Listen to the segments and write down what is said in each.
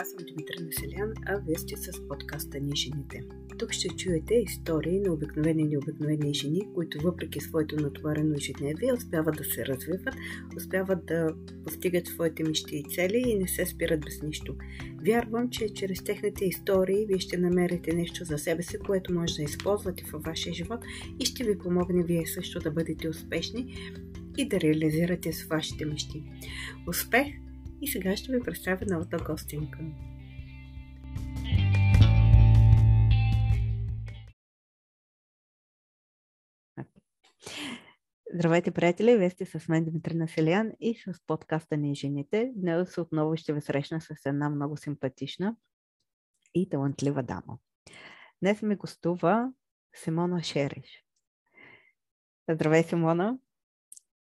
аз съм Димитър Населян, а вие сте с подкаста Ни жените. Тук ще чуете истории на обикновени и необикновени жени, които въпреки своето натоварено ежедневие успяват да се развиват, успяват да постигат своите мечти и цели и не се спират без нищо. Вярвам, че чрез техните истории вие ще намерите нещо за себе си, което може да използвате във вашия живот и ще ви помогне вие също да бъдете успешни и да реализирате с вашите мечти. Успех и сега ще ви представя новата гостинка. Здравейте, приятели! Вие сте с мен Дмитрий Населян и с подкаста Ни жените. Днес отново ще ви срещна с една много симпатична и талантлива дама. Днес ми гостува Симона Шереш. Здравей, Симона!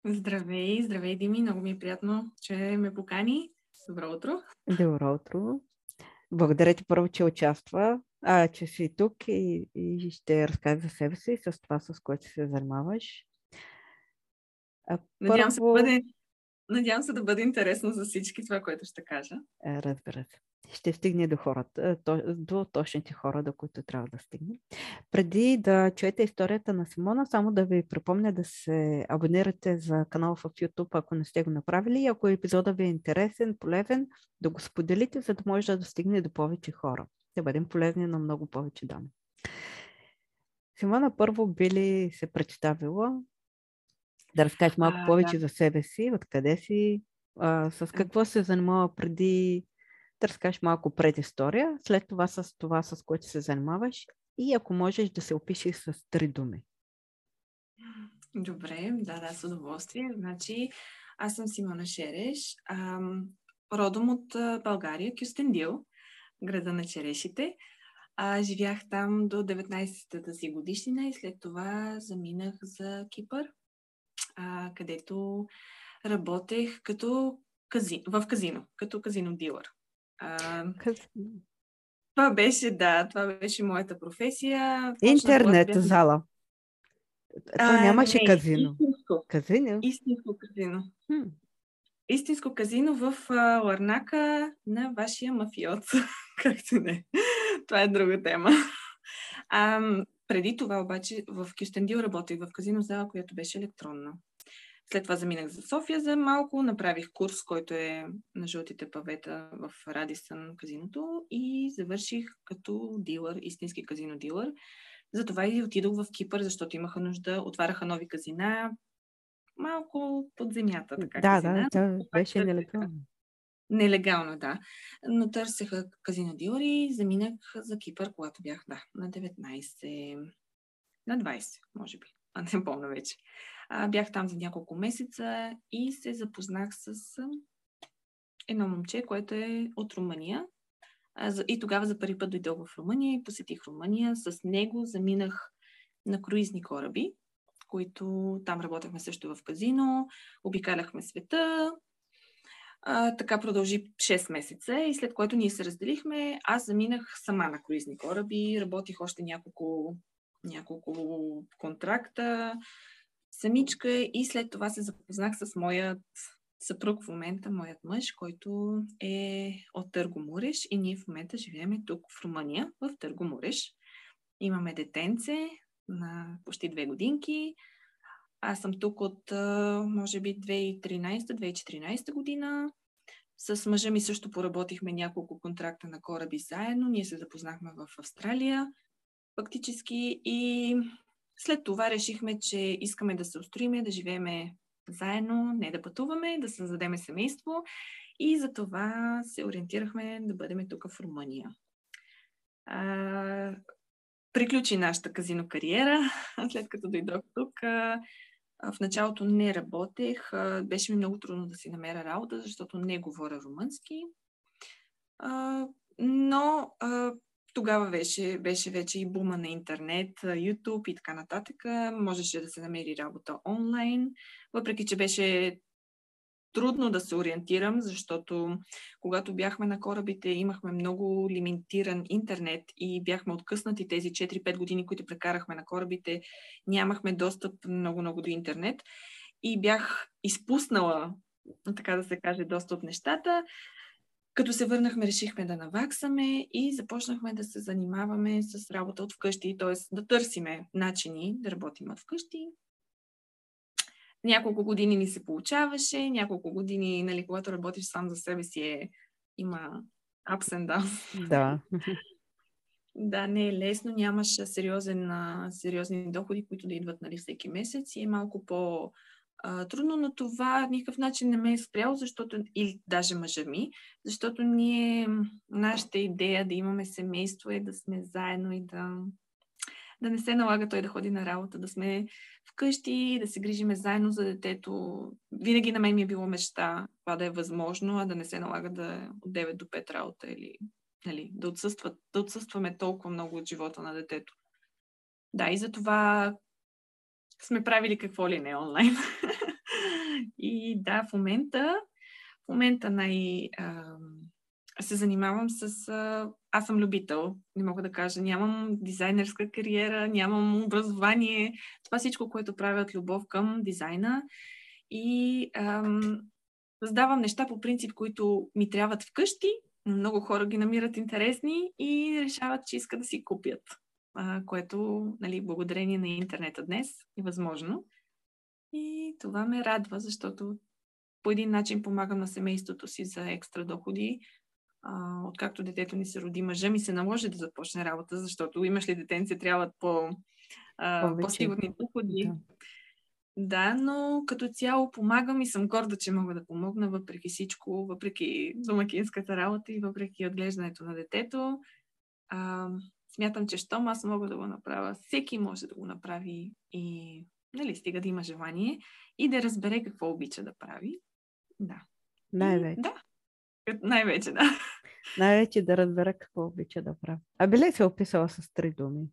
Здравей, здравей, Дими. Много ми е приятно, че ме покани. Добро утро. Добро утро. Благодаря ти първо, че участва, а, че си тук и, и ще разкажа за себе си с това, с което се занимаваш. А, Надявам, се да бъде, надявам се да бъде интересно за всички това, което ще кажа. Е, разбира се ще стигне до хората, до точните хора, до които трябва да стигне. Преди да чуете историята на Симона, само да ви припомня да се абонирате за канала в YouTube, ако не сте го направили. Ако епизода ви е интересен, полезен, да го споделите, за да може да достигне до повече хора. Да бъдем полезни на много повече дами. Симона първо би ли се представила да разкажеш малко а, повече да. за себе си, откъде си, а, с какво се занимава преди да разкажеш малко предистория, след това с това, с което се занимаваш и ако можеш да се опишеш с три думи. Добре, да, да, с удоволствие. Значи, аз съм Симона Шереш, ам, родом от България, Кюстендил, града на черешите. А, живях там до 19-та си годишнина и след това заминах за Кипър, а, където работех като кази... в казино, като казино дилър. А, това беше, да, това беше моята професия. Интернет бях... зала. Това нямаше не, казино. Истинско. Казино? Истинско казино. Хм. Истинско казино в а, Ларнака на вашия мафиот. Както не. Това е друга тема. А, преди това обаче в Кюстендил работех в казино зала, която беше електронна. След това заминах за София за малко, направих курс, който е на жълтите павета в Радисън казиното и завърших като дилър, истински казино дилър. Затова и отидох в Кипър, защото имаха нужда, отваряха нови казина, малко под земята. Така, да, казина. да, това беше нелегално. Нелегално, да. Но търсеха казино дилъри, заминах за Кипър, когато бях, да, на 19, на 20, може би, а не помня вече. А, бях там за няколко месеца и се запознах с едно момче, което е от Румъния. И тогава за първи път дойдох в Румъния и посетих Румъния. С него заминах на круизни кораби, които там работехме също в казино, обикаляхме света. А, така продължи 6 месеца и след което ние се разделихме. Аз заминах сама на круизни кораби, работих още няколко, няколко контракта, самичка и след това се запознах с моят съпруг в момента, моят мъж, който е от Търгомуреш и ние в момента живеем тук в Румъния, в Търгомуреш. Имаме детенце на почти две годинки. Аз съм тук от, може би, 2013-2014 година. С мъжа ми също поработихме няколко контракта на кораби заедно. Ние се запознахме в Австралия фактически и след това решихме, че искаме да се устроиме, да живееме заедно, не да пътуваме, да създадеме семейство и за това се ориентирахме да бъдем тук в Румъния. А, приключи нашата казино кариера, след като дойдох тук. А, в началото не работех, беше ми много трудно да си намеря работа, защото не говоря румънски. Но тогава беше, беше вече и бума на интернет, YouTube и така нататък. Можеше да се намери работа онлайн, въпреки че беше трудно да се ориентирам, защото когато бяхме на корабите, имахме много лимитиран интернет и бяхме откъснати тези 4-5 години, които прекарахме на корабите, нямахме достъп много-много до интернет и бях изпуснала, така да се каже, доста от нещата. Като се върнахме, решихме да наваксаме и започнахме да се занимаваме с работа от вкъщи, т.е. да търсиме начини да работим от вкъщи. Няколко години ни се получаваше, няколко години, нали, когато работиш сам за себе си, е, има ups and downs. Да. Да, не е лесно, нямаш сериозен, сериозни доходи, които да идват нали, всеки месец и е малко по- трудно, но това никакъв начин не ме е спряло, защото, или даже мъжа ми, защото ние, нашата идея да имаме семейство е да сме заедно и да, да не се налага той да ходи на работа, да сме вкъщи, да се грижиме заедно за детето. Винаги на мен ми е било мечта това да е възможно, а да не се налага да от 9 до 5 работа или нали, да, отсъстват, да отсъстваме толкова много от живота на детето. Да, и за това сме правили какво ли не онлайн. и да, в момента, в момента най- се занимавам с... А, аз съм любител, не мога да кажа. Нямам дизайнерска кариера, нямам образование. Това всичко, което правя от любов към дизайна. И ам, създавам неща по принцип, които ми трябват вкъщи. Много хора ги намират интересни и решават, че искат да си купят а, което, нали, благодарение на интернета днес е възможно. И това ме радва, защото по един начин помагам на семейството си за екстра доходи. А, откакто детето ни се роди, мъжа ми се наложи да започне работа, защото имаш ли детенце, трябват по, а, по-сигурни доходи. Да. Да, но като цяло помагам и съм горда, че мога да помогна въпреки всичко, въпреки домакинската работа и въпреки отглеждането на детето. А, смятам, че щом аз мога да го направя, всеки може да го направи и нали, стига да има желание и да разбере какво обича да прави. Да. Най-вече. Да. Най-вече, да. Най-вече да разбере какво обича да прави. А би ли се описала с три думи?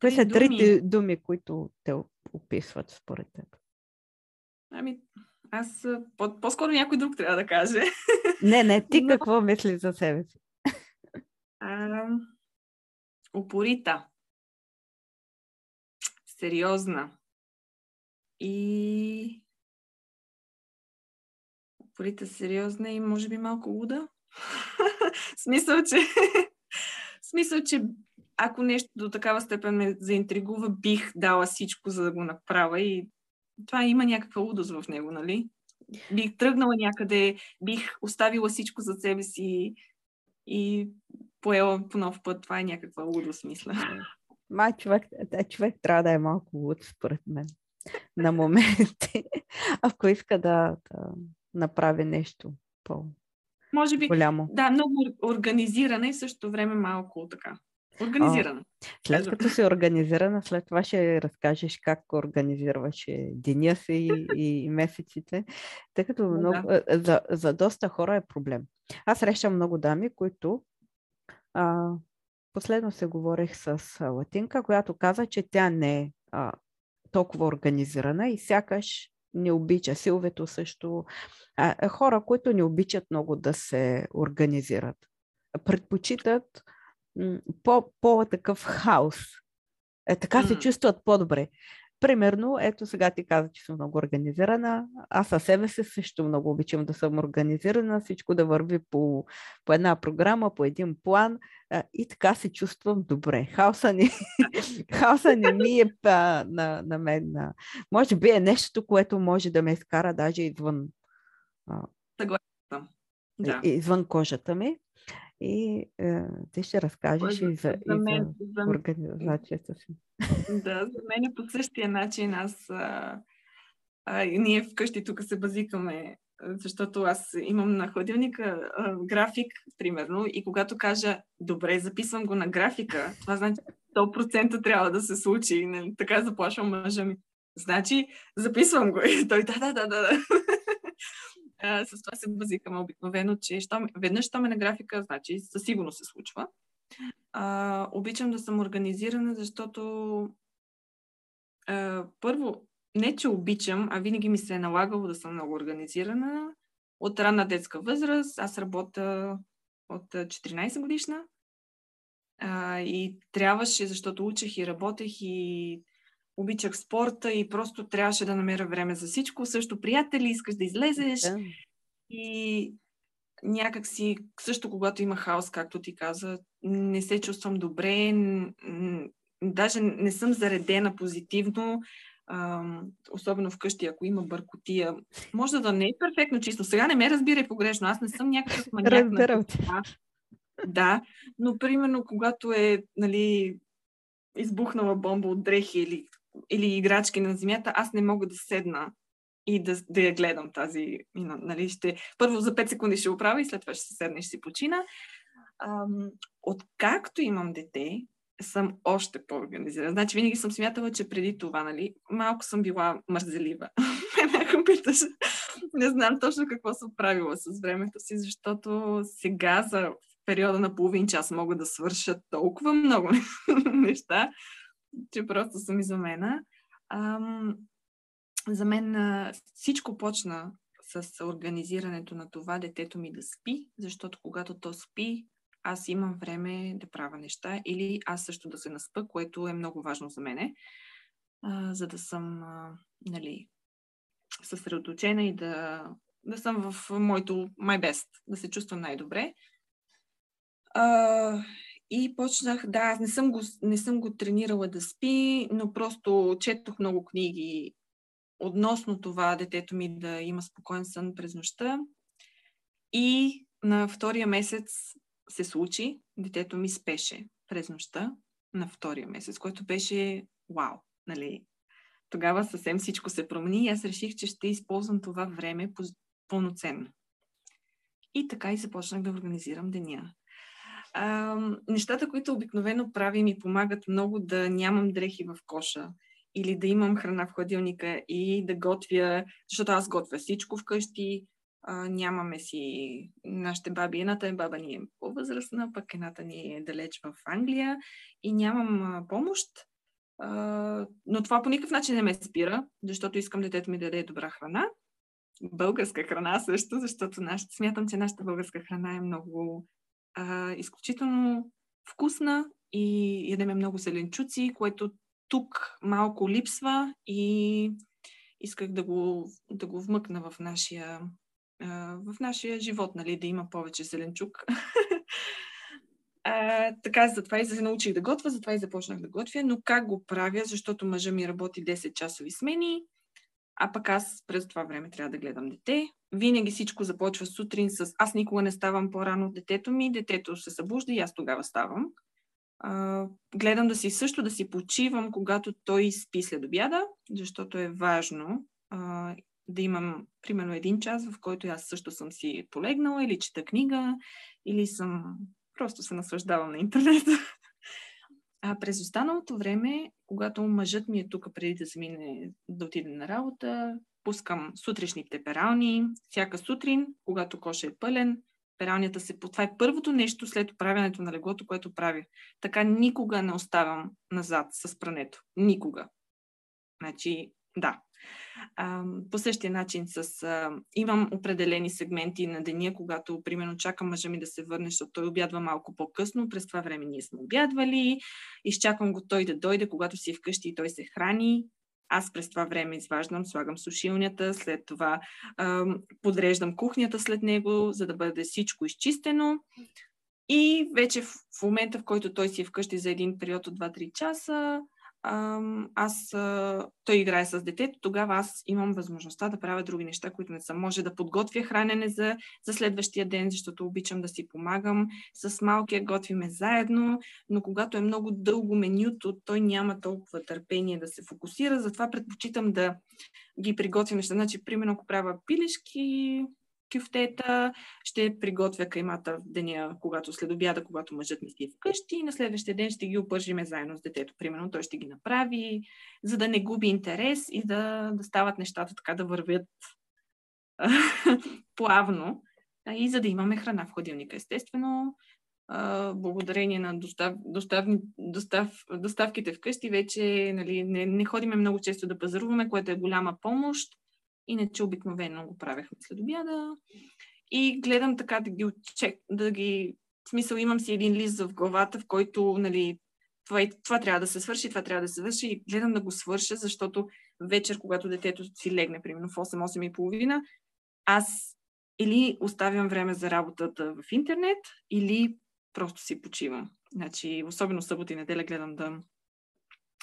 Кои са трите думи, които те описват според теб? Ами, аз по- по-скоро някой друг трябва да каже. Не, не, ти Но... какво мислиш за себе си? А, упорита, сериозна и упорита, сериозна и може би малко луда. Смисъл, че смисъл, че ако нещо до такава степен ме заинтригува, бих дала всичко, за да го направя и това има някаква лудост в него, нали? Бих тръгнала някъде, бих оставила всичко за себе си и поела по нов път. Това е някаква лудост, мисля. Май човек, човек трябва да е малко луд, според мен. На моменти. Ако иска да, да направи нещо по може би, голямо. Да, много организирана и също време малко така. Организирана. О, след като си организирана, след това ще разкажеш как организираше деня си и, и месеците, тъй като много, да. за, за доста хора е проблем. Аз срещам много дами, които а, последно се говорих с Латинка, която каза, че тя не е а, толкова организирана и сякаш не обича. Силвето също. А, хора, които не обичат много да се организират. Предпочитат по, по-такъв хаос. Е, така се чувстват по-добре. Примерно, ето сега ти каза, че съм много организирана. Аз със себе си също много обичам да съм организирана, всичко да върви по, по една програма, по един план и така се чувствам добре. Хаоса не, хаоса не ми е а, на, на мен. А, може би е нещо, което може да ме изкара даже извън. Съгласна. Да. Извън кожата ми. И е, ти ще разкажеш за, и за, за, мен, и за, за организацията си. Да, за мен е по същия начин. Аз, а, а, ние вкъщи тук се базикаме, защото аз имам на хладилника а, график, примерно, и когато кажа, добре, записвам го на графика, това значи 100% трябва да се случи. И, не, така заплашвам мъжа ми. Значи, записвам го. И той, да, да, да, да. А, с това се базикаме обикновено, че що, веднъж, що ме на графика, значи със сигурност се случва. А, обичам да съм организирана, защото а, първо, не че обичам, а винаги ми се е налагало да съм много организирана. От ранна детска възраст, аз работя от 14 годишна а, и трябваше, защото учех и работех и обичах спорта и просто трябваше да намеря време за всичко. Също приятели, искаш да излезеш. Да. И някак си, също когато има хаос, както ти каза, не се чувствам добре, даже не съм заредена позитивно, особено вкъщи, ако има бъркотия. Може да не е перфектно чисто. Сега не ме разбирай погрешно. Аз не съм някакъв маняк на Да, но примерно когато е нали, избухнала бомба от дрехи или, или играчки на земята, аз не мога да седна и да, да я гледам тази. Нали, ще, първо за 5 секунди ще оправя и след това ще се седна и ще си почина. Ам, откакто имам дете, съм още по-организирана. Значи винаги съм смятала, че преди това, нали, малко съм била мързелива. Ме питаш, не знам точно какво съм правила с времето си, защото сега за периода на половин час мога да свърша толкова много неща, че просто съм изумена. Ам, за мен всичко почна с организирането на това детето ми да спи, защото когато то спи, аз имам време да правя неща или аз също да се наспа, което е много важно за мене, за да съм нали, съсредоточена и да, да съм в моето my best, да се чувствам най-добре. И почнах, да, аз не съм, го, не съм го тренирала да спи, но просто четох много книги относно това детето ми да има спокоен сън през нощта. И на втория месец се случи, детето ми спеше през нощта на втория месец, което беше вау, нали? Тогава съвсем всичко се промени и аз реших, че ще използвам това време пълноценно. И така и започнах да организирам деня. А, нещата, които обикновено правим и помагат много да нямам дрехи в коша или да имам храна в хладилника и да готвя, защото аз готвя всичко вкъщи, а, нямаме си нашите баби. Едната е баба ни е по-възрастна, пък едната ни е далеч в Англия и нямам а, помощ. А, но това по никакъв начин не ме спира, защото искам детето ми да даде добра храна. Българска храна също, защото наш... смятам, че нашата българска храна е много а, изключително вкусна и ядеме много зеленчуци, което тук малко липсва и исках да го, да го вмъкна в нашия в нашия живот, нали, да има повече зеленчук. А, така, затова и се научих да готвя, затова и започнах да готвя. Но как го правя? Защото мъжа ми работи 10 часови смени, а пък аз през това време трябва да гледам дете. Винаги всичко започва сутрин с... Аз никога не ставам по-рано от детето ми, детето се събужда и аз тогава ставам. А, гледам да си също да си почивам, когато той спи след обяда, защото е важно а, да имам примерно един час, в който аз също съм си полегнала или чета книга, или съм просто се наслаждавам на интернет. А през останалото време, когато мъжът ми е тук преди да замине да отиде на работа, пускам сутрешните перални. Всяка сутрин, когато коша е пълен, пералнята се... Това е първото нещо след оправянето на леглото, което правя. Така никога не оставам назад с прането. Никога. Значи, да, по същия начин с... А, имам определени сегменти на деня, когато, примерно, чакам мъжа ми да се върне, защото той обядва малко по-късно. През това време ние сме обядвали. Изчаквам го той да дойде, когато си е вкъщи и той се храни. Аз през това време изваждам, слагам сушилнята, след това а, подреждам кухнята след него, за да бъде всичко изчистено. И вече в момента, в който той си е вкъщи за един период от 2-3 часа, аз, той играе с детето, тогава аз имам възможността да правя други неща, които не съм. Може да подготвя хранене за, за следващия ден, защото обичам да си помагам. С малкия готвиме заедно, но когато е много дълго менюто, той няма толкова търпение да се фокусира, затова предпочитам да ги приготвя неща. Значи, примерно, ако правя пилешки, кюфтета, ще приготвя каймата в деня, когато след обяда, когато мъжът ми си е вкъщи и на следващия ден ще ги опържиме заедно с детето. Примерно той ще ги направи, за да не губи интерес и да, да стават нещата така да вървят плавно и за да имаме храна в хладилника. Естествено, благодарение на достав, достав, достав, доставките вкъщи вече нали, не, не ходиме много често да пазаруваме, което е голяма помощ. Иначе обикновено го правехме след обяда. И гледам така да ги отчек, да ги... В смисъл имам си един лист в главата, в който, нали, това, това трябва да се свърши, това трябва да се свърши и гледам да го свърша, защото вечер, когато детето си легне, примерно в 8-8 и половина, аз или оставям време за работата в интернет, или просто си почивам. Значи, особено събота и неделя гледам да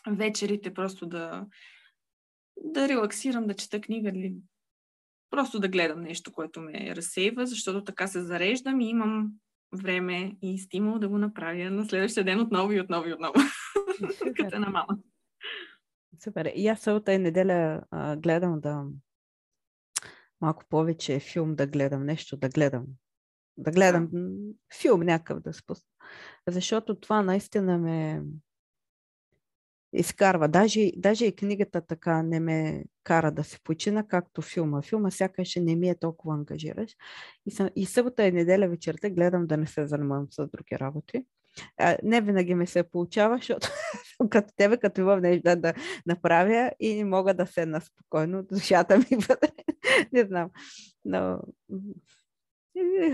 вечерите просто да, да релаксирам, да чета книга или просто да гледам нещо, което ме разсейва, защото така се зареждам и имам време и стимул да го направя на следващия ден отново и отново и отново. Като на мама. Супер. И аз събота и неделя а, гледам да малко повече филм да гледам, нещо да гледам. Да гледам да. филм някакъв да спусна. Защото това наистина ме изкарва. Даже, даже и книгата така не ме кара да се почина, както филма. Филма сякаш не ми е толкова ангажираш. И, съм, и събота и неделя вечерта гледам да не се занимавам с други работи. А, не винаги ми се получава, защото като тебе, като имам нещо да, да направя и не мога да седна спокойно, душата ми бъде. не знам. Но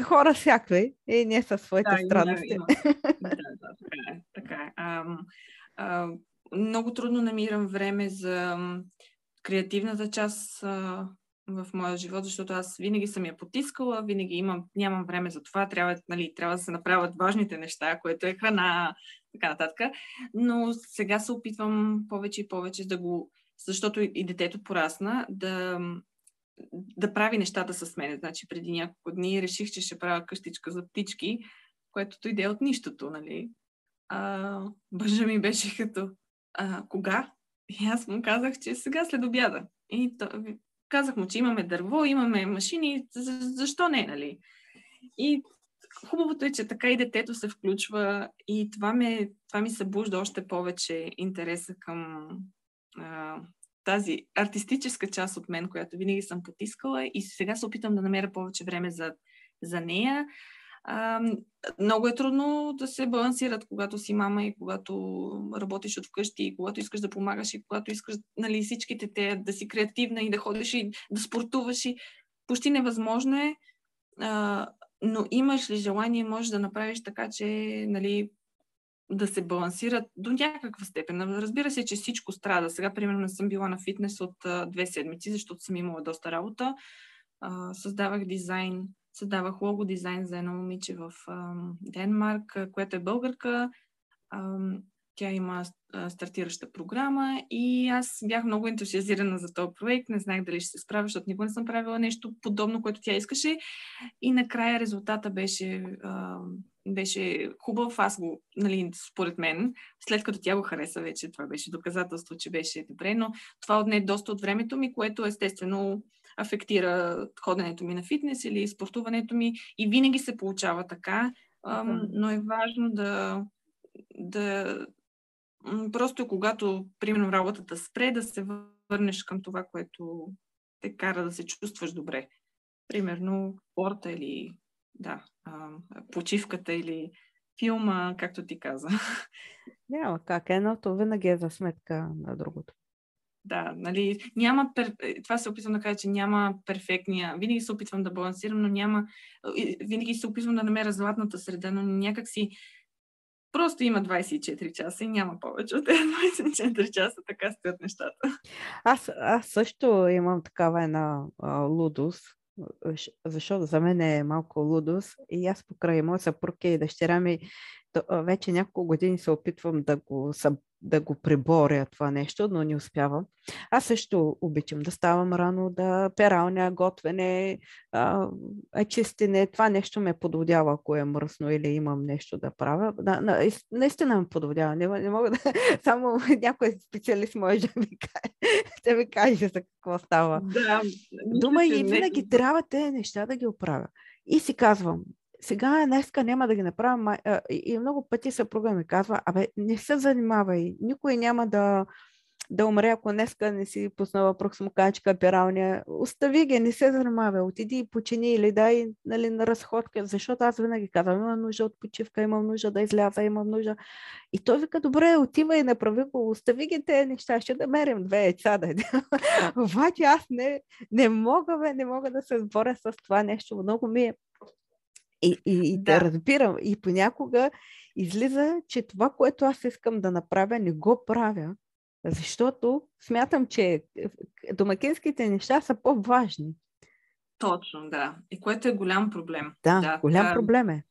хора всякакви и ние със своите да, странности. Има, има. да, да, така е. Така е. А, а, много трудно намирам време за креативната част в моя живот, защото аз винаги съм я потискала, винаги имам, нямам време за това, трябва, нали, трябва да се направят важните неща, което е храна, така нататък. Но сега се опитвам повече и повече да го, защото и детето порасна, да, да прави нещата с мен. Значи преди няколко дни реших, че ще правя къщичка за птички, което иде от нищото, нали? А, бъжа ми беше като, а, кога? И аз му казах, че сега след обяда. И то, казах му, че имаме дърво, имаме машини, защо не, нали? И хубавото е, че така и детето се включва и това, ме, това ми събужда още повече интереса към а, тази артистическа част от мен, която винаги съм потискала и сега се опитам да намеря повече време за, за нея. А, много е трудно да се балансират, когато си мама и когато работиш от вкъщи, и когато искаш да помагаш, и когато искаш нали, всичките те да си креативна и да ходиш и да спортуваш. И почти невъзможно е, а, но имаш ли желание, можеш да направиш така, че нали, да се балансират до някаква степен. Разбира се, че всичко страда. Сега, примерно, не съм била на фитнес от а, две седмици, защото съм имала доста работа. А, създавах дизайн създавах лого дизайн за едно момиче в Денмарк, което е българка. Тя има стартираща програма и аз бях много ентусиазирана за този проект. Не знаех дали ще се справя, защото никога не съм правила нещо подобно, което тя искаше. И накрая резултата беше, беше хубав. Аз го, нали, според мен, след като тя го хареса вече, това беше доказателство, че беше добре, но това отне доста от времето ми, което естествено афектира ходенето ми на фитнес или спортуването ми и винаги се получава така, но е важно да, да просто когато, примерно, работата спре, да се върнеш към това, което те кара да се чувстваш добре. Примерно, спорта или да, почивката или филма, както ти каза. Няма как. Едното винаги е за сметка на другото. Да, нали, няма, пер... това се опитвам да кажа, че няма перфектния, винаги се опитвам да балансирам, но няма, винаги се опитвам да намеря златната среда, но някак си просто има 24 часа и няма повече от 24 часа, така стоят нещата. Аз, аз също имам такава една а, лудост, защото за мен е малко лудост и аз покрай моя съпруг и дъщеря ми вече няколко години се опитвам да го да го преборя това нещо, но не успявам. Аз също обичам да ставам рано, да пералня, готвене, а, чистене. Това нещо ме подводява, ако е мръсно или имам нещо да правя. Да, на, наистина ме подводява. Не, не мога да... Само някой специалист може да ми каже, да ми каже за какво става. Да, Дума и винаги не... трябва те неща да ги оправя. И си казвам, сега днеска няма да ги направя. И много пъти съпруга ми казва, абе, не се занимавай, никой няма да, да умре, ако днеска не си пуснала проксмокачка, пиралня. Остави ги, не се занимавай, отиди и почини или дай нали, на разходка, защото аз винаги казвам, имам нужда от почивка, имам нужда да изляза, имам нужда. И той вика, добре, отива и направи го, остави ги тези неща, ще да мерим две яйца да Обаче аз не, не мога, бе, не мога да се сборя с това нещо. Много ми е и, и, и да. да разбирам. И понякога излиза, че това, което аз искам да направя, не го правя, защото смятам, че домакинските неща са по-важни. Точно, да. И което е голям проблем. Да, да голям проблем е.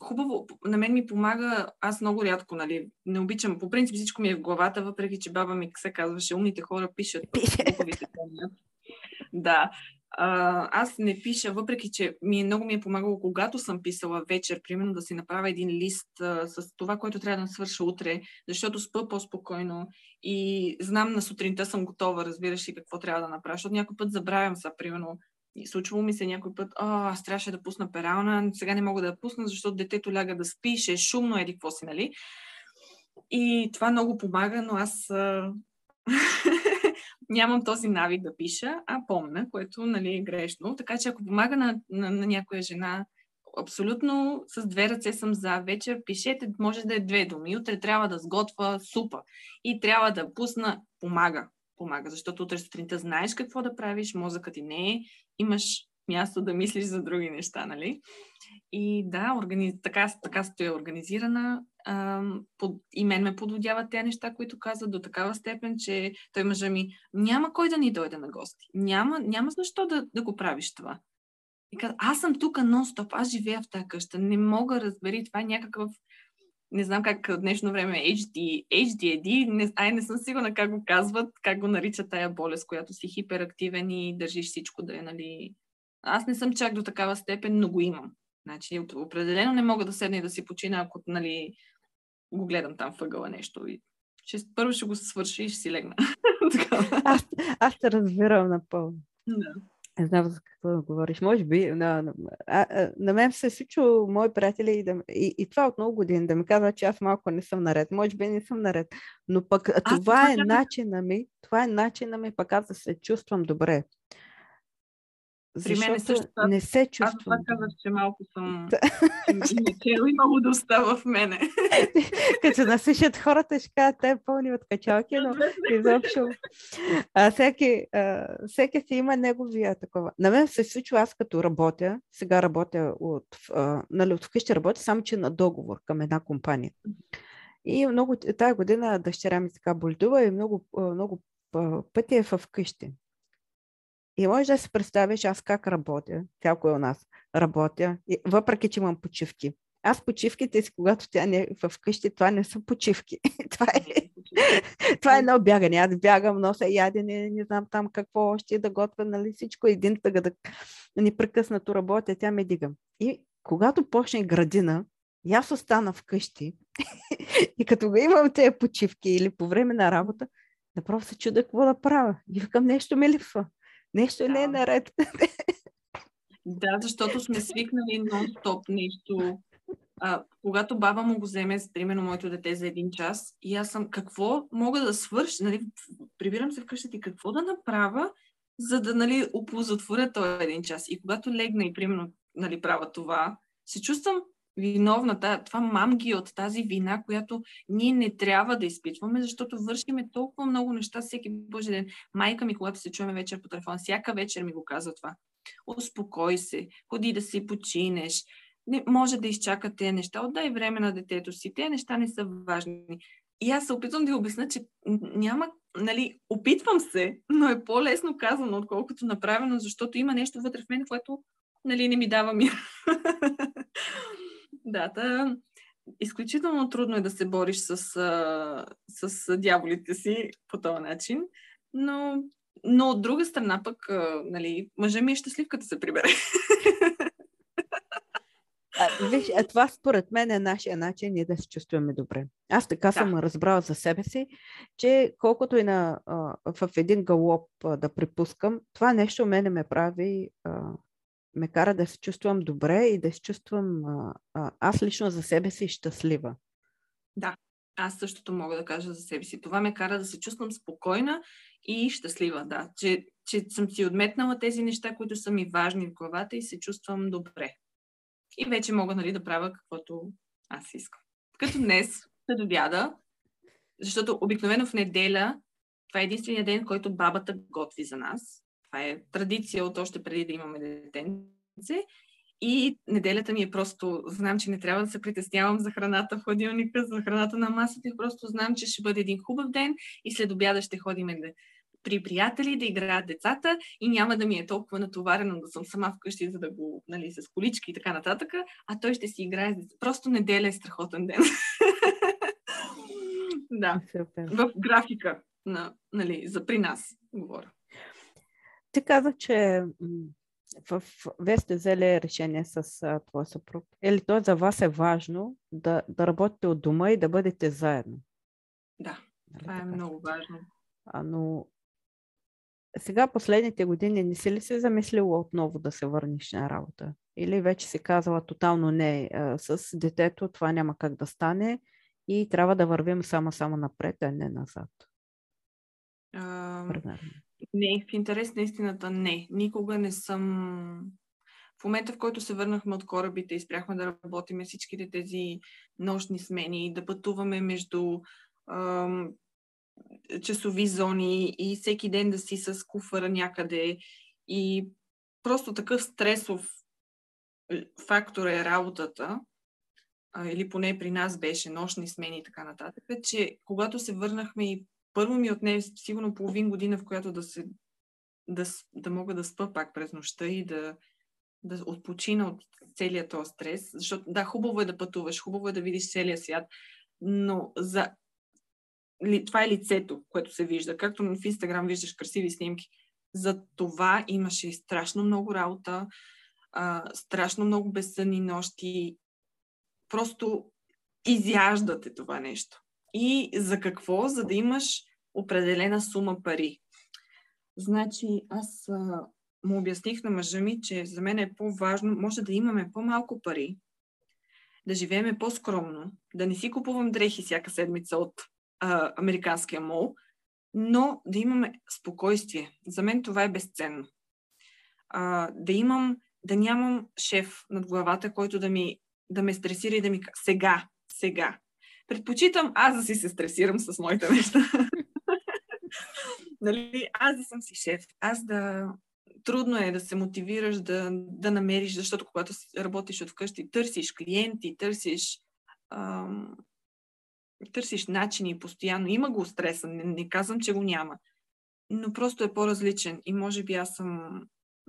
Хубаво, на мен ми помага, аз много рядко, нали, не обичам, по принцип всичко ми е в главата, въпреки че баба ми се казваше, умните хора пишат, хубавите Да, аз не пиша, въпреки че ми много ми е помагало, когато съм писала вечер, примерно да си направя един лист а, с това, което трябва да свърша утре, защото спа по-спокойно и знам на сутринта съм готова, разбираш и какво трябва да направя, защото някой път забравям са, примерно, и случвало ми се някой път, а, аз трябваше да пусна перална, сега не мога да я пусна, защото детето ляга да спи, ще е шумно, еди какво си, нали? И това много помага, но аз нямам този навик да пиша, а помна, което нали, е грешно. Така че ако помага на, на, на някоя жена, абсолютно с две ръце съм за вечер, пишете, може да е две думи. Утре трябва да сготвя супа и трябва да пусна, помага. Помага, защото утре сутринта знаеш какво да правиш, мозъкът ти не е, имаш място да мислиш за други неща, нали? И да, организ... така, така стоя организирана под, и мен ме подводяват тези неща, които казват до такава степен, че той мъжа ми няма кой да ни дойде на гости. Няма, няма защо да, да го правиш това. И каза, аз съм тук нон-стоп, аз живея в тази къща, не мога разбери, това е някакъв не знам как в днешно време HD, HDAD, не, ай не съм сигурна как го казват, как го наричат тая болест, която си хиперактивен и държиш всичко да е, нали... Аз не съм чак до такава степен, но го имам. Значи, определено не мога да седна и да си почина, ако нали, го гледам там въгъла нещо. И ще, първо ще го свърши и ще си легна. аз, аз те разбирам напълно. Да. Не знам за какво да говориш. Може би на, на, а, на мен се е случило мои приятели и, да, и, и това от много години да ми казват, че аз малко не съм наред. Може би не съм наред. Но пък а, това е начина ми, това е начина ми пък аз да се чувствам добре. При мен е също. Не се чувствам. Аз това казах, че малко съм... че има лудостта в мене. Като се насъщат хората, ще кажат, те пълни от качалки, но изобщо. А, всеки, а, всеки си има неговия такова. На мен се случва, аз като работя, сега работя от, а, нали, от вкъщи работя, само че на договор към една компания. И много, тази година дъщеря ми така боледува и много, много пъти е в къщи. И може да си представиш аз как работя, всяко е у нас, работя, и, въпреки че имам почивки. Аз почивките си, когато тя не е в къщи, това не са почивки. това, е, това е едно бягане. Аз бягам, нося ядене, не знам там какво още да готвя, нали всичко един тъга да непрекъснато работя, тя ме дига. И когато почне градина, и аз остана вкъщи и като го имам тези почивки или по време на работа, направо се чуда какво да правя. И викам, нещо ми липсва. Нещо да. не е наред. Да, защото сме свикнали нон-стоп нещо. А, когато баба му го вземе, примерно моето дете за един час, и аз съм, какво мога да свърша? Нали, прибирам се вкъщи и какво да направя, за да нали, оползотворя този един час. И когато легна и примерно нали, правя това, се чувствам виновна, това мамги от тази вина, която ние не трябва да изпитваме, защото вършиме толкова много неща всеки божи ден. Майка ми, когато се чуваме вечер по телефон, всяка вечер ми го казва това. Успокой се, ходи да си починеш, не, може да изчакате неща, отдай време на детето си, те неща не са важни. И аз се опитвам да обясня, че няма, нали, опитвам се, но е по-лесно казано, отколкото направено, защото има нещо вътре в мен, което, нали, не ми дава мир. Да, да. Изключително трудно е да се бориш с, с, дяволите си по този начин, но, но от друга страна пък, нали, мъжа ми е щастлив, като се прибере. А, виж, а това според мен е нашия начин ние да се чувстваме добре. Аз така да. съм разбрала за себе си, че колкото и на, а, в един галоп а, да припускам, това нещо мене ме прави а, ме кара да се чувствам добре и да се чувствам а, а, аз лично за себе си щастлива. Да, аз същото мога да кажа за себе си. Това ме кара да се чувствам спокойна и щастлива, да. Че, че съм си отметнала тези неща, които са ми важни в главата и се чувствам добре. И вече мога нали, да правя каквото аз искам. Като днес, след обяда, защото обикновено в неделя това е единствения ден, който бабата готви за нас. Това е традиция от още преди да имаме детенце. И неделята ми е просто, знам, че не трябва да се притеснявам за храната в хладилника, за храната на масата и просто знам, че ще бъде един хубав ден и след обяда ще ходим да при приятели да играят децата и няма да ми е толкова натоварено да съм сама вкъщи, за да го, нали, с колички и така нататък, а той ще си играе. Просто неделя е страхотен ден. да. Супер. В графика, на, нали, за при нас говоря. Ти каза, че в, вие сте взели решение с а, твоя съпруг. Или то за вас е важно да, да работите от дома и да бъдете заедно. Да, нали, това е много важно. А, но сега последните години не си ли се замислила отново да се върнеш на работа? Или вече си казала тотално не а, с детето, това няма как да стане и трябва да вървим само-само напред, а не назад? А, не, в интерес на истината не. Никога не съм... В момента, в който се върнахме от корабите и спряхме да работиме всичките тези нощни смени, да пътуваме между ам, часови зони и всеки ден да си с куфара някъде и просто такъв стресов е, фактор е работата, или поне при нас беше нощни смени и така нататък, че когато се върнахме и първо ми отне сигурно половин година, в която да, се, да, да мога да спа пак през нощта и да, да отпочина от целият този стрес. Защото да, хубаво е да пътуваш, хубаво е да видиш целия свят, но за... това е лицето, което се вижда. Както в Инстаграм виждаш красиви снимки. За това имаше страшно много работа, а, страшно много безсънни нощи. Просто изяждате това нещо. И за какво? За да имаш определена сума пари. Значи, аз а, му обясних на мъжа ми, че за мен е по-важно, може да имаме по-малко пари, да живееме по-скромно, да не си купувам дрехи всяка седмица от а, американския мол, но да имаме спокойствие. За мен това е безценно. А, да имам, да нямам шеф над главата, който да ми да ме стресира и да ми сега, сега. Предпочитам аз да си се стресирам с моите неща. нали, аз да съм си шеф, аз да... Трудно е да се мотивираш да, да намериш, защото когато работиш от вкъщи, търсиш клиенти, търсиш ам, търсиш начини постоянно. Има го стреса, не, не казвам, че го няма. Но просто е по-различен и може би аз съм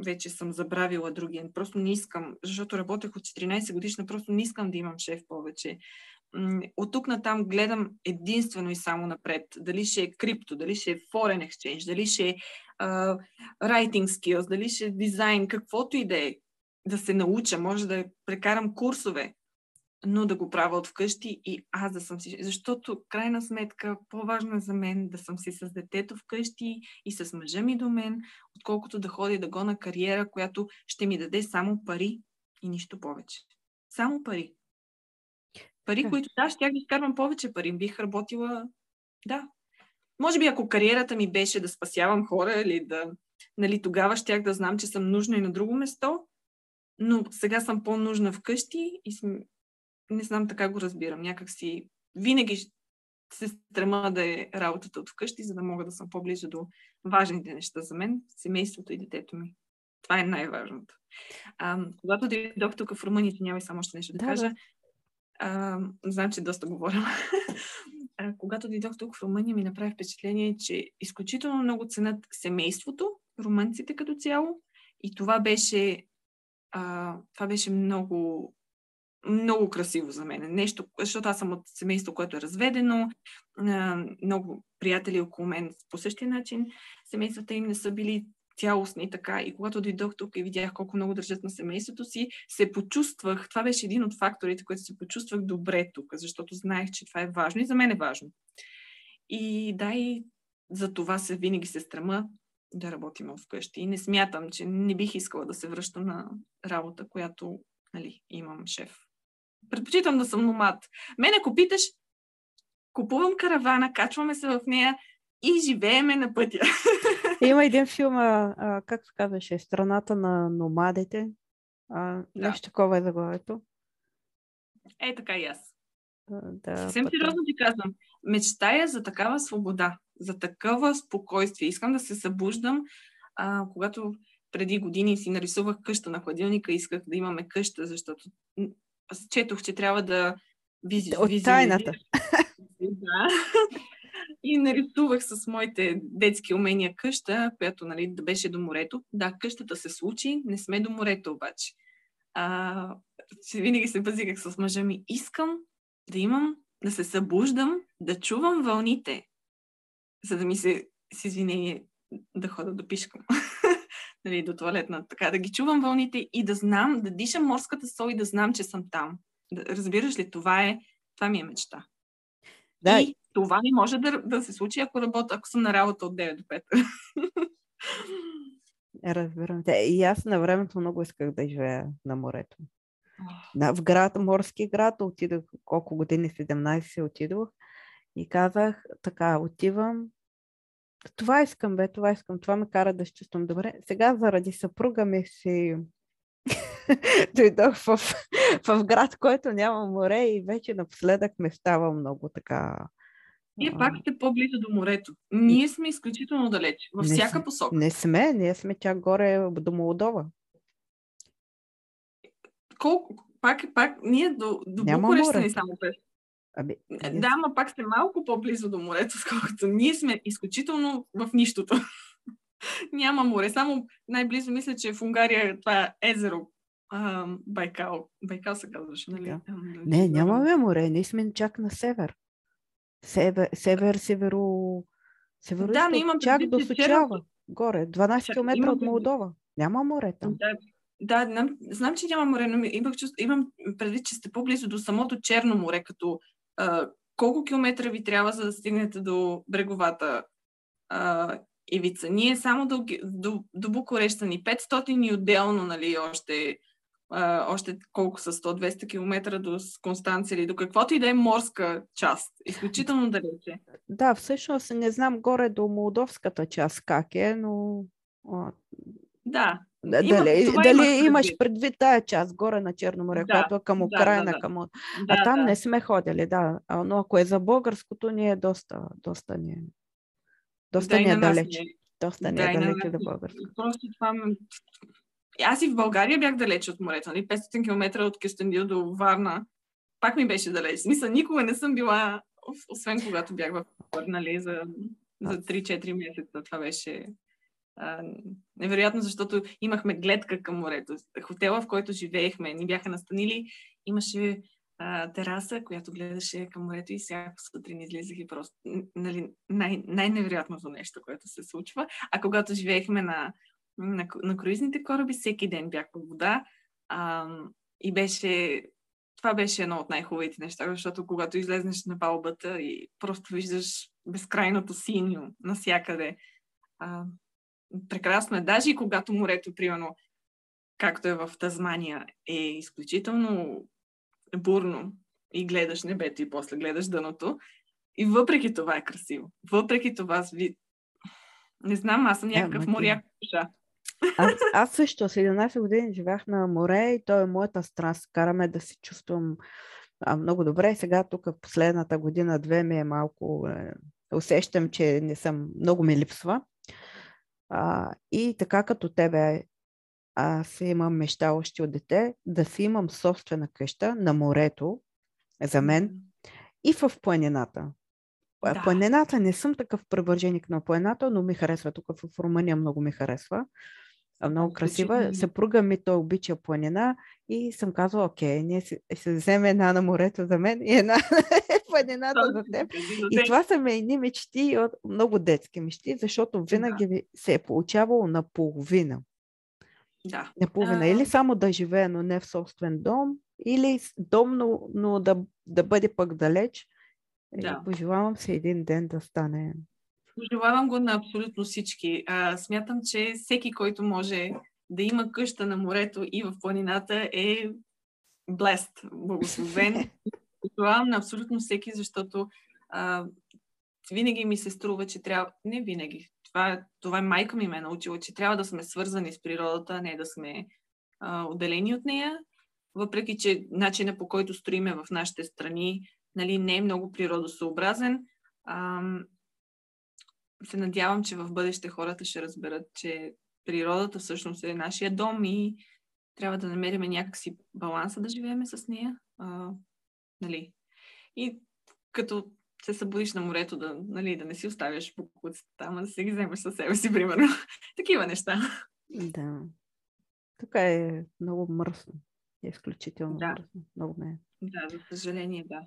вече съм забравила другия. Просто не искам, защото работех от 14 годишна, просто не искам да имам шеф повече от тук на там гледам единствено и само напред. Дали ще е крипто, дали ще е foreign exchange, дали ще е uh, writing skills, дали ще е дизайн, каквото и да е. Да се науча, може да прекарам курсове, но да го правя от вкъщи и аз да съм си. Защото, крайна сметка, по-важно е за мен да съм си с детето вкъщи и с мъжа ми до мен, отколкото да ходя да го на кариера, която ще ми даде само пари и нищо повече. Само пари. Пари, да. които да, щях да изкарвам повече пари. Бих работила, да. Може би ако кариерата ми беше да спасявам хора или да, нали, тогава щях да знам, че съм нужна и на друго место, но сега съм по-нужна вкъщи и см... не знам така го разбирам. Някак си винаги се стрема да е работата от вкъщи, за да мога да съм по-близо до важните неща за мен, семейството и детето ми. Това е най-важното. А, когато дойдох тук в Румъния, няма и само още нещо да, да кажа, да. А, знам, че доста говоря. когато дойдох тук в Румъния, ми направи впечатление, че изключително много ценят семейството, румънците като цяло. И това беше, а, това беше много, много красиво за мен. Нещо, защото аз съм от семейство, което е разведено, а, много приятели около мен по същия начин. Семействата им не са били цялостни така. И когато дойдох тук и видях колко много държат на семейството си, се почувствах, това беше един от факторите, които се почувствах добре тук, защото знаех, че това е важно и за мен е важно. И да, и за това се винаги се страма да работим вкъщи. И не смятам, че не бих искала да се връщам на работа, която нали, имам шеф. Предпочитам да съм номад. Мен, ако питаш, купувам каравана, качваме се в нея и живееме на пътя. Има един филм, а, как се казваше, Страната на номадите. А, да. Нещо такова е заглавието. Е, така и аз. Да, Съвсем пътя. сериозно ти казвам. Мечтая за такава свобода, за такова спокойствие. Искам да се събуждам, а, когато преди години си нарисувах къща на хладилника, исках да имаме къща, защото четох, че трябва да визи... От тайната. Да. И нарисувах с моите детски умения къща, която нали, беше до морето. Да, къщата се случи, не сме до морето обаче. А, винаги се базиках с мъжа ми. Искам да имам, да се събуждам, да чувам вълните, за да ми се, с извинение, да хода да пишкам. нали, до туалетна, така да ги чувам вълните и да знам, да дишам морската сол и да знам, че съм там. Да, разбираш ли, това е, това ми е мечта. Да. И това не може да, да се случи, ако работя, ако съм на работа от 9 до 5. Разбирам те. И аз на времето много исках да живея на морето. На, в град, морски град, отидох колко години, 17 отидох и казах така, отивам, това искам, бе, това искам, това ме кара да се чувствам добре. Сега заради съпруга ми си дойдох в, в град, който няма море и вече напоследък ме става много така вие пак сте по-близо до морето. Ние сме изключително далеч, във не всяка посока. Не сме, ние сме чак горе до Молдова. Колко? Пак, пак, ние до, до Букурещ ни само 5. Аби, ние... Да, ама пак сте малко по-близо до морето, сколкото ние сме изключително в нищото. Няма море. Само най-близо мисля, че в Унгария това е езеро. А, Байкал. Байкал се казваше, нали? Да. Не, нямаме море. Ние сме чак на север. Север, север северо... Северо да, но имам чак до Сочава. Горе. 12 км от Молдова. Няма море там. Да, да, знам, знам, че няма море, но имах имам предвид, че сте по-близо до самото Черно море, като а, колко километра ви трябва, за да стигнете до бреговата а, ивица. Ние само до, до, до Букуреща ни 500 и отделно, нали, още, а, още колко са 100-200 км до Констанция или до каквото и да е морска част. Изключително далече. Да, всъщност не знам горе до молдовската част как е, но... Да, да, Има, дали дали имаш предвид тая част горе на Черно море, да, която е към Украина, да, да, към... Да, а там да. не сме ходили, да. Но ако е за българското, ни е доста, доста ни е, доста да, ни е далеч. Не. Доста ни да, е далеч до българското. Просто това Аз и в България бях далеч от морето, нали? 500 км от Кюстендил до Варна. Пак ми беше далеч. Мисля, никога не съм била, освен когато бях в нали, за, за 3-4 месеца. Това беше а, невероятно, защото имахме гледка към морето. Хотела, в който живеехме, ни бяха настанили, имаше а, тераса, която гледаше към морето и всяка сутрин излизах и просто нали, най- най-невероятното нещо, което се случва. А когато живеехме на, на, на круизните кораби, всеки ден бях по вода а, и беше това беше едно от най-хубавите неща, защото когато излезнеш на палбата и просто виждаш безкрайното синьо навсякъде, а, прекрасно е. Даже и когато морето, примерно, както е в Тазмания, е изключително бурно и гледаш небето и после гледаш дъното. И въпреки това е красиво. Въпреки това ви... Не знам, аз съм някакъв yeah, моряк душа. Аз, аз също 17 години живях на море и то е моята страст. Караме да се чувствам а, много добре. Сега тук в последната година-две ми е малко... Е, усещам, че не съм... Много ми липсва. А, и така като тебе, аз имам мечта още от дете да си имам собствена къща на морето, за мен, и в планината. Да. Планината не съм такъв превърженик на планината, но ми харесва. Тук в Румъния много ми харесва. Много красива. Съпруга ми той обича планина и съм казала, окей, ние се, се вземе една на морето за мен и една планината за теб. И това са едни мечти, много детски мечти, защото винаги да. се е получавало наполовина. Да. Наполовина. Или само да живее, но не в собствен дом, или дом, но, но да, да бъде пък далеч. Да. И пожелавам се един ден да стане Пожелавам го на абсолютно всички. А, смятам, че всеки, който може да има къща на морето и в планината е блест, благословен. Пожелавам на абсолютно всеки, защото а, винаги ми се струва, че трябва... Не винаги. Това, това е майка ми ме е научила, че трябва да сме свързани с природата, а не да сме а, отделени от нея. Въпреки, че начинът по който строиме в нашите страни нали, не е много природосъобразен, а, се надявам, че в бъдеще хората ще разберат, че природата всъщност е нашия дом и трябва да намерим някакси баланса да живеем с нея. А, нали? И като се събудиш на морето, да, нали, да не си оставяш покуците там, а да се ги вземеш със себе си, примерно. Такива неща. Да. Тук е много мръсно. Е изключително Да. мръсно. Много ме. е. Да, за съжаление, да.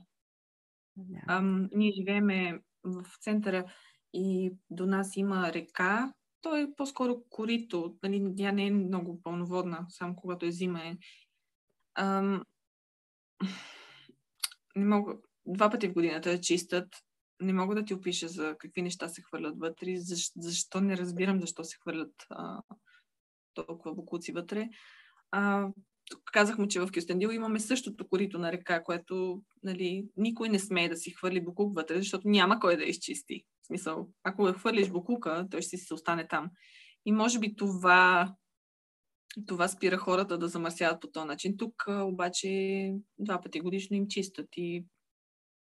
Да. Ам, ние живееме в центъра и до нас има река. То е по-скоро корито. Нали, тя не е много пълноводна, само когато е зима. Е. Ам, не мога... Два пъти в годината я чистят. Не мога да ти опиша за какви неща се хвърлят вътре. Защо, защо не разбирам защо се хвърлят а, толкова букуци вътре. А, тук казахме, че в Кюстендил имаме същото корито на река, което нали, никой не смее да си хвърли букук вътре, защото няма кой да изчисти. В смисъл, ако я хвърлиш букука, той ще си се остане там. И може би това, това спира хората да замърсяват по този начин. Тук обаче два пъти годишно им чистят и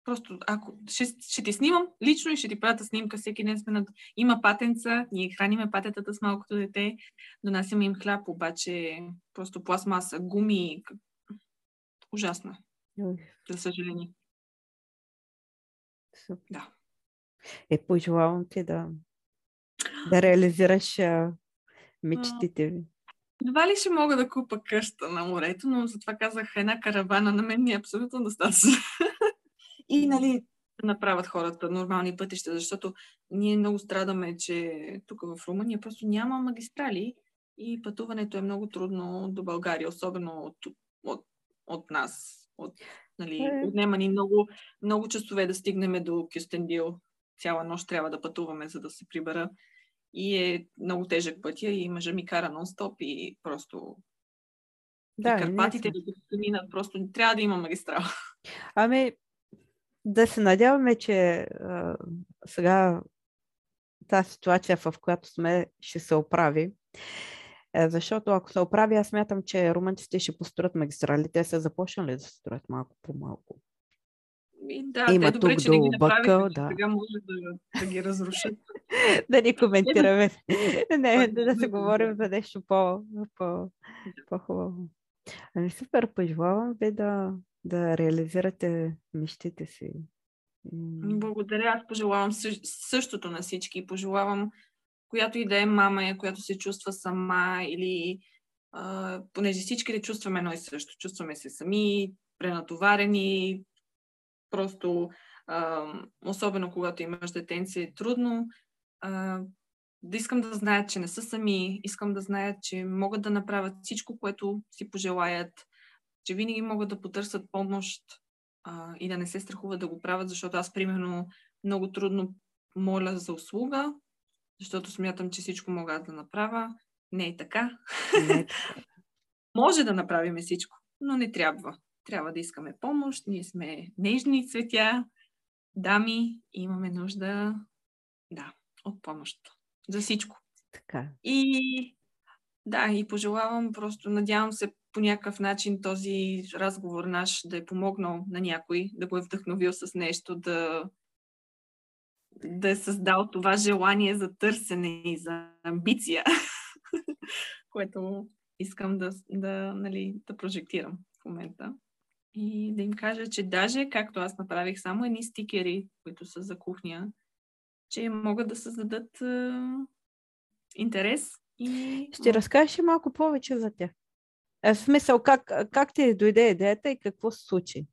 Просто, ако ще, ще ти снимам лично и ще ти пратя снимка, всеки ден сме над... Има патенца, ние храниме патетата с малкото дете, донасяме им хляб, обаче просто пластмаса, гуми. Ужасно за съжаление. супер. Да. Е, пожелавам ти да, да реализираш а, мечтите ви. Едва ли ще мога да купа къща на морето, но затова казах една каравана на мен ми е абсолютно достатъчно. И, нали, да направят хората нормални пътища, защото ние много страдаме, че тук в Румъния просто няма магистрали и пътуването е много трудно до България, особено от, от, от нас. От, нали, Е. отнема ни много, много часове да стигнем до Кюстендил. Цяла нощ трябва да пътуваме, за да се прибера. И е много тежък пътя и мъжа ми кара нон-стоп и просто Да, и Карпатите, се минат, просто трябва да има магистрала. Ами, да се надяваме, че а, сега тази ситуация, в която сме, ще се оправи. Е, защото ако се оправи, аз смятам, че румънците ще построят магистрали. Те са започнали да се строят малко по малко. И да, Има те добре, тук че не ги до Бъкъл, да. сега може да, да ги разрушат. да ни коментираме. Не, Пак да, да се говорим за нещо по, по, по-хубаво. Ами супер, пожелавам ви да, да реализирате мечтите си. Благодаря. Аз пожелавам съ- същото на всички. Пожелавам, която и да е мама, която се чувства сама или а, понеже всички да чувстваме едно и също. Чувстваме се сами, пренатоварени, просто а, особено когато имаш детенце е трудно. А, да искам да знаят, че не са сами, искам да знаят, че могат да направят всичко, което си пожелаят, че винаги могат да потърсят помощ а, и да не се страхуват да го правят, защото аз, примерно, много трудно моля за услуга, защото смятам, че всичко мога да направя. Не е така. не е. Може да направим всичко, но не трябва. Трябва да искаме помощ. Ние сме нежни цветя, дами имаме нужда, да, от помощ. За всичко. така. И да, и пожелавам просто, надявам се по някакъв начин този разговор наш да е помогнал на някой, да го е вдъхновил с нещо, да, да е създал това желание за търсене и за амбиция, което искам да, да, нали, да прожектирам в момента. И да им кажа, че даже, както аз направих само едни стикери, които са за кухня, че могат да създадат е, интерес и Ще разкажеш малко повече за тях? Е, В смисъл, как, как ти дойде идеята и какво се случи?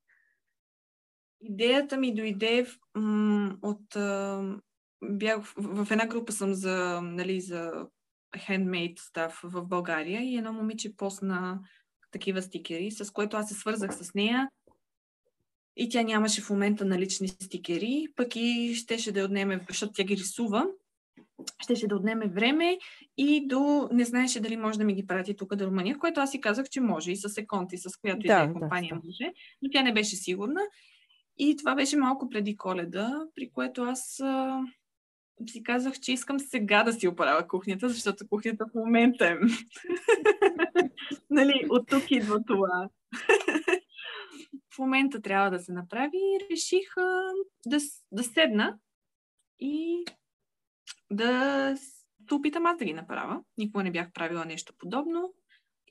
Идеята ми дойде в- м- от... Бях в, в една група съм за, нали, за handmade stuff в България и едно момиче посна такива стикери, с което аз се свързах с нея и тя нямаше в момента налични стикери, пък и щеше да я отнеме, защото тя ги рисува, щеше да отнеме време и до не знаеше дали може да ми ги прати тук до Румъния, което аз си казах, че може и с Еконти, с която и да Да, е да, компания да. може, но тя не беше сигурна. И това беше малко преди коледа, при което аз а, си казах, че искам сега да си оправя кухнята, защото кухнята в момента е. нали, от тук идва това. в момента трябва да се направи и реших а, да, да седна и да се опитам аз да ги направя. Никога не бях правила нещо подобно.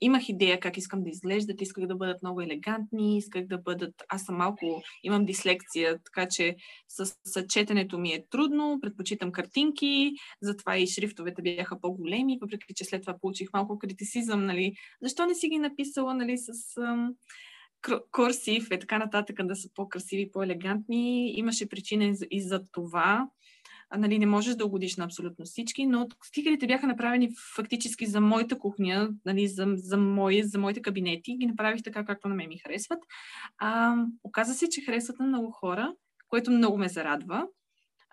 имах идея как искам да изглеждат, исках да бъдат много елегантни, исках да бъдат... Аз съм малко... Имам дислекция, така че с, с четенето ми е трудно, предпочитам картинки, затова и шрифтовете бяха по-големи, въпреки че след това получих малко критицизъм, нали, защо не си ги написала, нали, с... Ам курсив и така нататък, да са по-красиви, по-елегантни. Имаше причина и за това а, нали, не можеш да угодиш на абсолютно всички, но стикерите бяха направени фактически за моята кухня, нали, за, за, мои, за моите кабинети. Ги направих така, както на мен ми харесват. А, оказа се, че харесват на много хора, което много ме зарадва.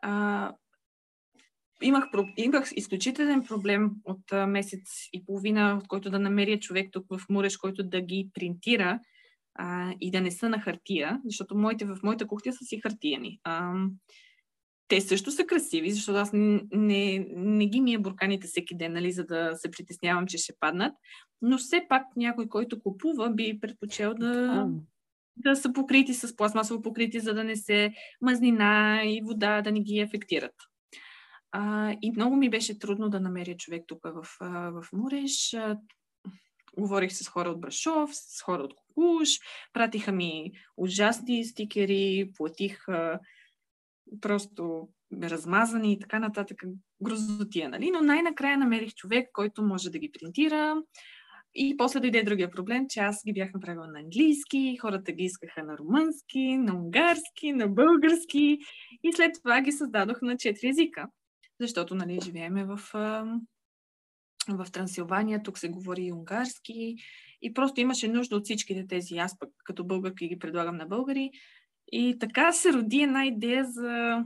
А, имах, имах изключителен проблем от а, месец и половина, от който да намеря човек тук в Муреш, който да ги принтира а, и да не са на хартия, защото моите в моята кухня са си хартияни. А, те също са красиви, защото аз не, не, ги мия бурканите всеки ден, нали, за да се притеснявам, че ще паднат. Но все пак някой, който купува, би предпочел да, да са покрити с пластмасово покрити, за да не се мазнина и вода да не ги ефектират. А, и много ми беше трудно да намеря човек тук в, в Муреш. Говорих с хора от Брашов, с хора от Кукуш, пратиха ми ужасни стикери, платих просто размазани и така нататък, грозотия, нали? Но най-накрая намерих човек, който може да ги принтира. И после дойде другия проблем, че аз ги бях направила на английски, хората ги искаха на румънски, на унгарски, на български и след това ги създадох на четири езика. Защото, нали, живееме в, в Трансилвания, тук се говори и унгарски и просто имаше нужда от всичките тези. Аз пък като българки ги предлагам на българи, и така се роди една идея за,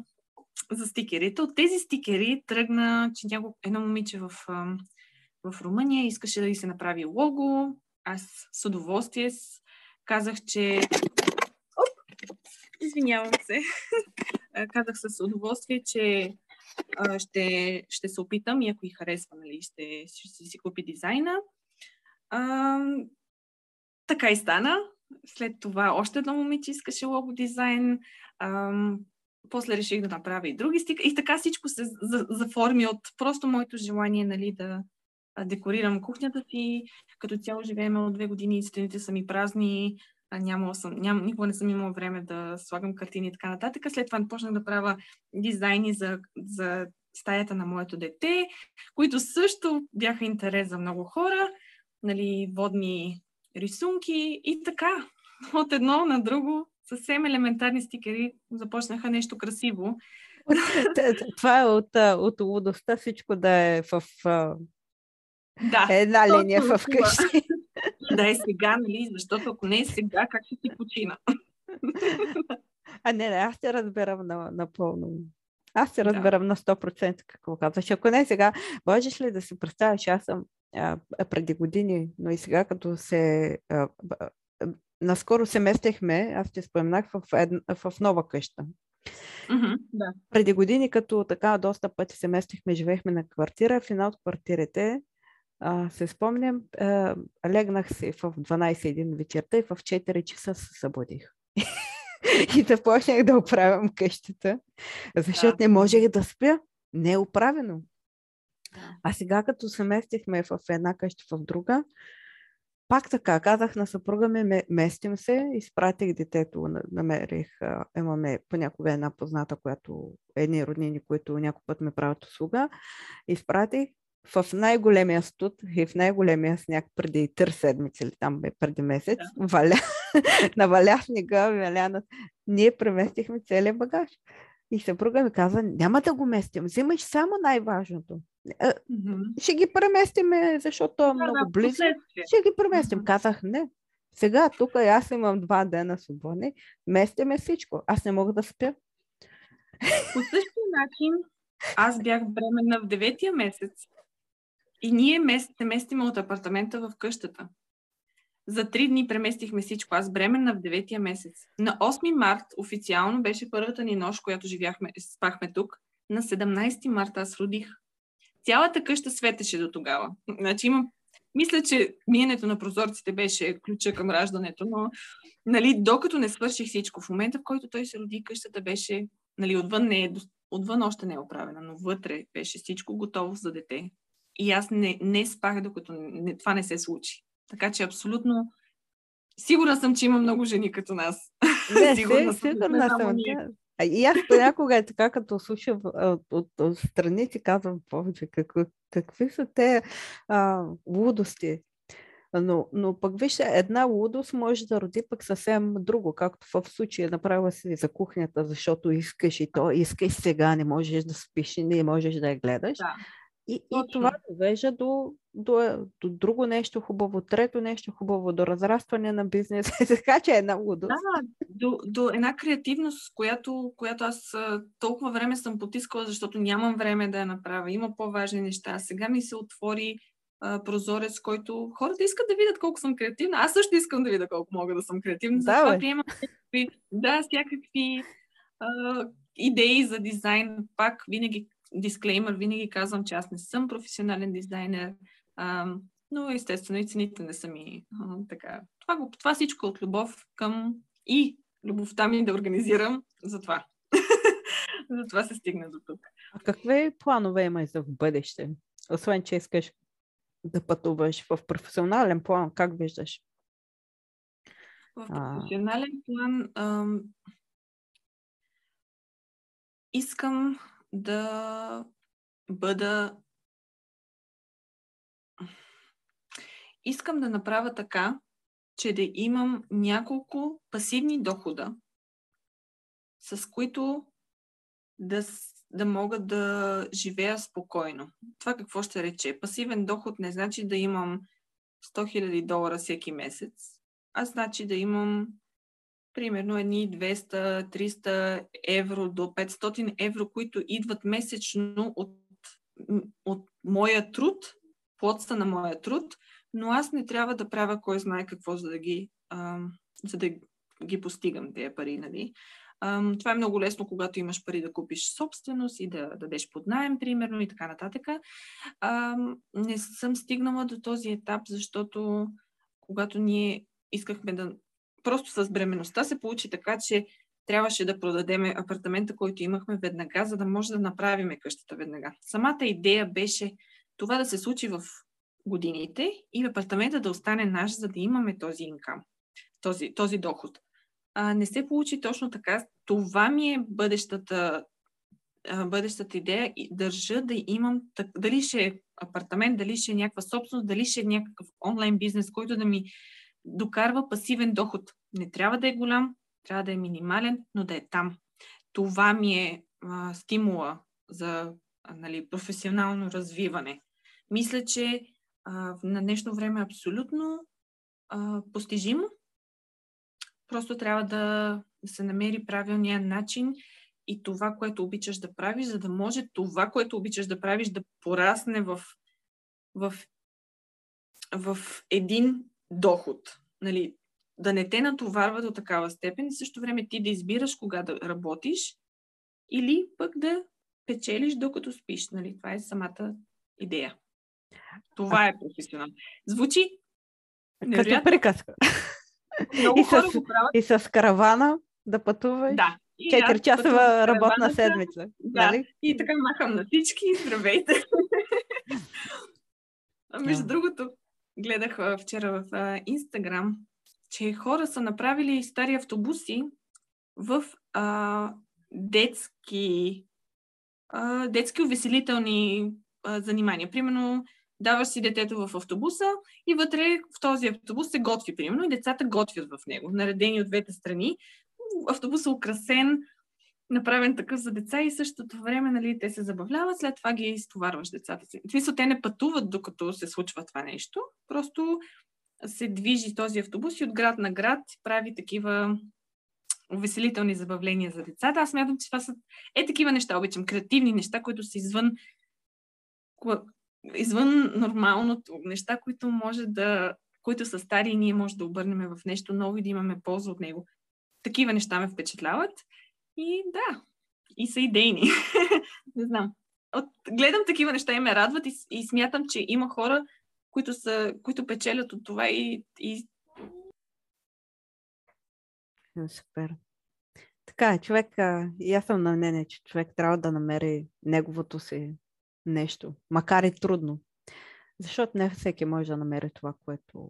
за стикерите. От тези стикери тръгна, че няколко, едно момиче в, в Румъния искаше да ги се направи лого. Аз с удоволствие казах, че... Оп! Извинявам се. казах с удоволствие, че ще, ще се опитам и ако и харесва, нали, ще, ще си купи дизайна. А, така и стана. След това още едно момиче искаше лого дизайн. Ам, после реших да направя и други стика. И така всичко се заформи от просто моето желание нали, да декорирам кухнята си. Като цяло живеем от две години, стените са ми празни, нямала съм, ням, никога не съм имала време да слагам картини и така нататък. След това почнах да правя дизайни за, за стаята на моето дете, които също бяха интерес за много хора. Нали, водни рисунки и така. От едно на друго, съвсем елементарни стикери започнаха нещо красиво. Това е от, от лудостта всичко да е в да, една линия в къщи. Да е сега, нали? Защото ако не е сега, как ще си почина? А не, не, аз те разбирам на, напълно. Аз се разбирам да. на 100% какво казваш. Ако не сега, можеш ли да си представиш, аз съм а, преди години, но и сега като се... А, наскоро се местехме, аз ти споменах, в, една, в нова къща. Mm-hmm, да. Преди години, като така доста пъти се местихме, живеехме на квартира, в една от квартирите а, се спомням, а, легнах се в 12-1 вечерта и в 4 часа се събудих. и започнах да оправям къщата, защото да. не можех да спя. Не е оправено. А сега, като се местихме в една къща в друга, пак така, казах на съпруга ми, местим се, изпратих детето, намерих, имаме понякога една позната, която едни роднини, които някой път ме правят услуга, изпратих в най-големия студ и в най-големия сняг преди тър седмици или там бе преди месец, да. валя, наваля снега, валя, ние преместихме целият багаж. И съпруга ми каза, няма да го местим, взимаш само най-важното. Mm-hmm. Ще ги преместиме, защото е много да, близо. Ще ги преместим. Казах, не. Сега тук аз имам два дена свободни, местиме всичко. Аз не мога да спя. По същия начин аз бях бременна в деветия месец и ние месте местиме от апартамента в къщата. За три дни преместихме всичко. Аз бременна в деветия месец. На 8 март официално беше първата ни нощ, която живяхме, спахме тук. На 17 марта аз родих. Цялата къща светеше до тогава. Значи има мисля, че миенето на прозорците беше ключа към раждането, но нали, докато не свърших всичко, в момента, в който той се роди, къщата беше, нали, отвън, не е, отвън още не е оправена, но вътре беше всичко готово за дете. И аз не, не спах, докато не, това не се случи. Така че абсолютно сигурна съм, че има много жени като нас. Не, сигурна, съм, сигурна съм. Да. И аз понякога е така, като слушам от, от, от страни, ти казвам повече, какви, какви са те а, лудости. Но, но пък вижте, една лудост може да роди пък съвсем друго, както в случая направила си за кухнята, защото искаш и то, искаш сега, не можеш да спиш и не можеш да я гледаш. Да. И, и това довежда до, до, до друго нещо хубаво, трето нещо хубаво, до разрастване на бизнес. така че е една лудост. Да, до, до една креативност, която, която аз толкова време съм потискала, защото нямам време да я направя. Има по-важни неща. Сега ми се отвори а, прозорец, който хората искат да видят колко съм креативна. Аз също искам да видя колко мога да съм креативна. Да, Затова приемам да, всякакви а, идеи за дизайн. Пак винаги дисклеймер, винаги казвам, че аз не съм професионален дизайнер, а, но естествено и цените не са ми а, така. Това, го, това всичко от любов към и любовта ми да организирам за това. за това се стигна до тук. А какви планове имаш за в бъдеще? Освен, че искаш да пътуваш в професионален план, как виждаш? В професионален план ам, искам да бъда. Искам да направя така, че да имам няколко пасивни дохода, с които да, да мога да живея спокойно. Това какво ще рече? Пасивен доход не значи да имам 100 000 долара всеки месец, а значи да имам примерно едни 200-300 евро до 500 евро, които идват месечно от, от моя труд, плотста на моя труд, но аз не трябва да правя кой знае какво, за да ги, а, за да ги постигам тези пари. Нали? А, това е много лесно, когато имаш пари да купиш собственост и да дадеш под найем, примерно, и така нататък. А, не съм стигнала до този етап, защото когато ние искахме да просто с бременността се получи така, че трябваше да продадем апартамента, който имахме веднага, за да може да направим къщата веднага. Самата идея беше това да се случи в годините и апартамента да остане наш, за да имаме този инкам, този, този доход. А, не се получи точно така. Това ми е бъдещата, бъдещата идея и държа да имам, дали ще е апартамент, дали ще е някаква собственост, дали ще е някакъв онлайн бизнес, който да ми докарва пасивен доход. Не трябва да е голям, трябва да е минимален, но да е там. Това ми е а, стимула за нали, професионално развиване. Мисля, че а, на днешно време е абсолютно а, постижимо. Просто трябва да се намери правилния начин и това, което обичаш да правиш, за да може това, което обичаш да правиш, да порасне в, в, в един доход. Нали, да не те натоварва до такава степен и също време ти да избираш кога да работиш или пък да печелиш докато спиш. Нали? Това е самата идея. Това е професионално. Звучи Като приказка. Много и, с, го правят. и с каравана да пътуваш. Да. 4 часова работна седмица. Да. Нали? И така махам на всички. Здравейте. а между yeah. другото, гледах вчера в Инстаграм, че хора са направили стари автобуси в а, детски, а, детски увеселителни а, занимания. Примерно, даваш си детето в автобуса и вътре в този автобус се готви, примерно, и децата готвят в него, наредени от двете страни. Автобусът е украсен, направен такъв за деца и същото време нали, те се забавляват, след това ги изтоварваш децата си. В те не пътуват докато се случва това нещо, просто се движи този автобус и от град на град прави такива увеселителни забавления за децата. Аз смятам, че това са е такива неща, обичам, креативни неща, които са извън извън нормалното, неща, които може да които са стари и ние може да обърнем в нещо ново и да имаме полза от него. Такива неща ме впечатляват и да, и са идейни. Не знам. От, гледам такива неща и ме радват и, и смятам, че има хора, които, са, които печелят от това и, и... Супер. Така е, човек, и аз съм на мнение, че човек трябва да намери неговото си нещо, макар и трудно. Защото не всеки може да намери това, което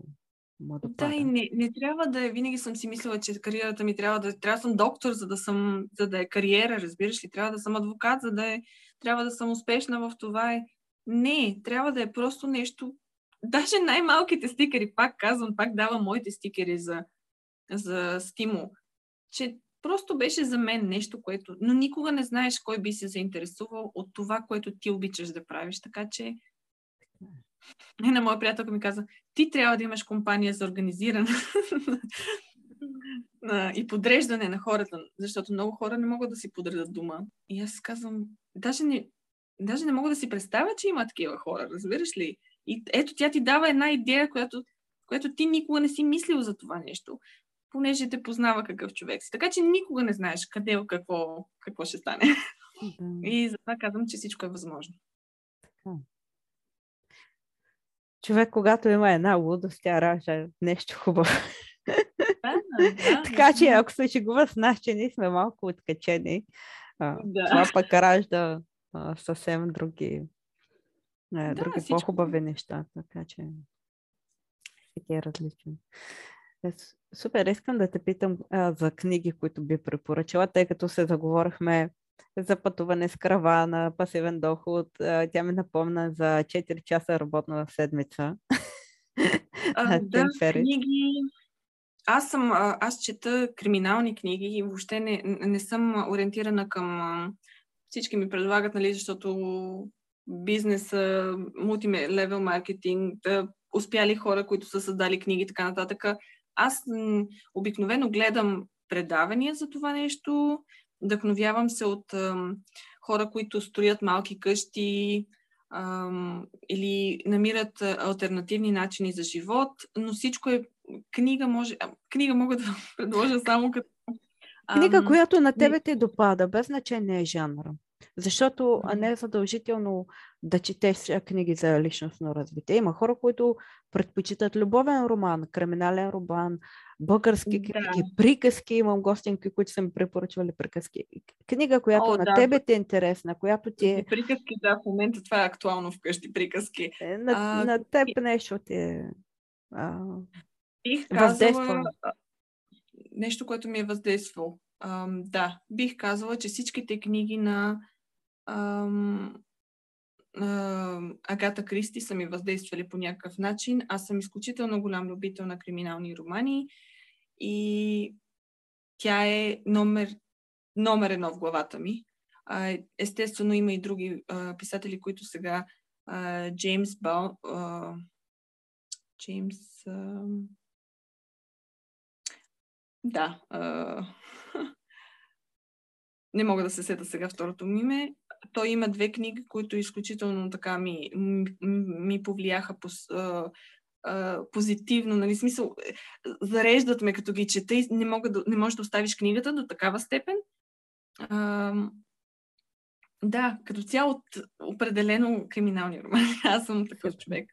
допада. Да, и не, не трябва да е. Винаги съм си мислила, че кариерата ми трябва да. Трябва да съм доктор, за да, съм, за да е кариера, разбираш ли? Трябва да съм адвокат, за да е. Трябва да съм успешна в това. Е. Не, трябва да е просто нещо. Даже най-малките стикери, пак казвам, пак давам моите стикери за, за стимул. Че просто беше за мен нещо, което... Но никога не знаеш кой би се заинтересувал от това, което ти обичаш да правиш. Така че Една моя приятелка ми каза, ти трябва да имаш компания за организиране и подреждане на хората, защото много хора не могат да си подредат дума. И аз казвам, даже не, даже не мога да си представя, че има такива хора, разбираш ли? И ето тя ти дава една идея, която, която ти никога не си мислил за това нещо, понеже те познава какъв човек си. Така че никога не знаеш къде, какво, какво ще стане. Да. И затова казвам, че всичко е възможно. Така човек, когато има една лудост, тя ражда нещо хубаво. така че, ако се шегува с нас, че ние сме малко откачени, да. това пък ражда а, съвсем други, а, да, други всичко. по-хубави неща. Така че всеки е различен. Е, супер, искам да те питам а, за книги, които би препоръчала, тъй като се заговорихме за пътуване с каравана, пасивен доход. Тя ми напомна за 4 часа работна седмица. А, да, книги. Аз съм, аз чета криминални книги и въобще не, не съм ориентирана към всички ми предлагат, нали, защото бизнеса, мултилевел маркетинг, да успяли хора, които са създали книги и така нататък. Аз обикновено гледам предавания за това нещо, Вдъхновявам се от ам, хора, които строят малки къщи ам, или намират альтернативни начини за живот, но всичко е книга, може, книга мога да предложа само като Книга, която на тебе те допада, без значение е жанра. Защото не е задължително да четеш книги за личностно развитие. Има хора, които предпочитат любовен роман, криминален роман, български да. книги, приказки. Имам гостинки, които са ми препоръчвали приказки. Книга, която О, на да. тебе те е интересна, която ти е... Приказки, да, в момента това е актуално вкъщи, приказки. Е, на, а, на теб нещо ти е... А... Бих казала нещо, което ми е въздействало. Да, бих казала, че всичките книги на ам, Агата Кристи са ми въздействали по някакъв начин. Аз съм изключително голям любител на криминални романи и тя е номер, номер едно в главата ми. Естествено, има и други а, писатели, които сега а, Джеймс Бал... А, Джеймс... А, да. А, не мога да се сета сега второто ми име. Той има две книги, които изключително така ми, ми, ми повлияха по, а, а, позитивно, нали, смисъл, е, зареждат ме като ги чета и не, мога да, не можеш да оставиш книгата до такава степен. А, да, като цяло определено криминални романи. Аз съм такъв човек.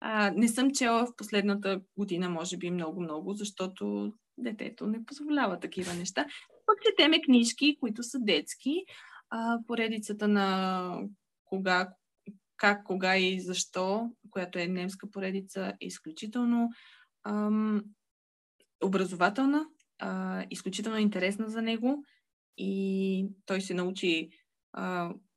А, не съм чела в последната година, може би много-много, защото детето не позволява такива неща. Пък четеме книжки, които са детски. А, поредицата на кога, как, кога и защо, която е немска поредица, е изключително ам, образователна, а, изключително интересна за него и той се научи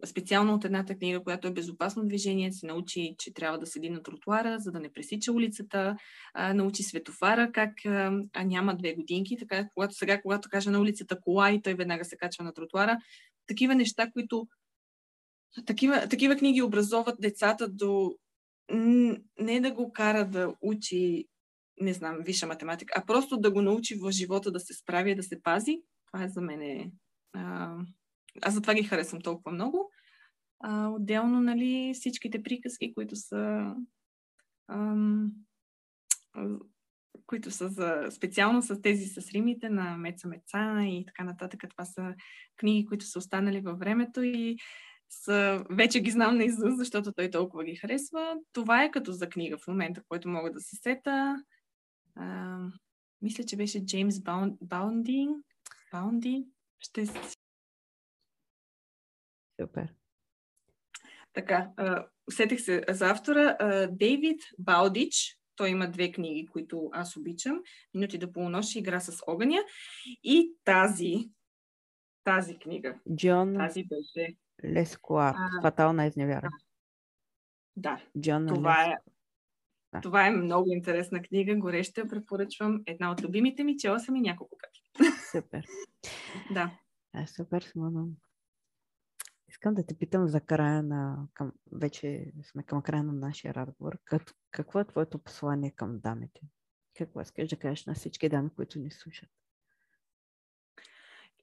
специално от едната книга, която е безопасно движение, се научи, че трябва да седи на тротуара, за да не пресича улицата, а, научи светофара, как а, няма две годинки, така когато сега, когато каже на улицата кола и той веднага се качва на тротуара. Такива неща, които такива, такива книги образоват децата до не да го кара да учи, не знам, висша математика, а просто да го научи в живота да се справи, да се пази. Това е за мен е, а, аз затова ги харесвам толкова много. А, отделно, нали, всичките приказки, които са ам, които са за, специално с тези с римите на Меца Меца и така нататък. Това са книги, които са останали във времето и са, вече ги знам наизуст, защото той толкова ги харесва. Това е като за книга в момента, който мога да се сета. А, мисля, че беше Джеймс Баунди. Баунди. Ще Супер. Така, усетих се за автора. Дейвид Балдич. Той има две книги, които аз обичам. Минути до полунощи, игра с огъня. И тази, тази книга. Джон Тази беше. Лескуар. А, Фатална изневяра. Да, Джон това е. Да. Това е много интересна книга, горещо я препоръчвам. Една от любимите ми, чела съм и няколко пъти. Супер. Да. Е, супер, Симона. Искам да те питам за края на... Към, вече сме към края на нашия разговор. Как, какво е твоето послание към дамите? Какво искаш да кажеш на всички дами, които ни слушат?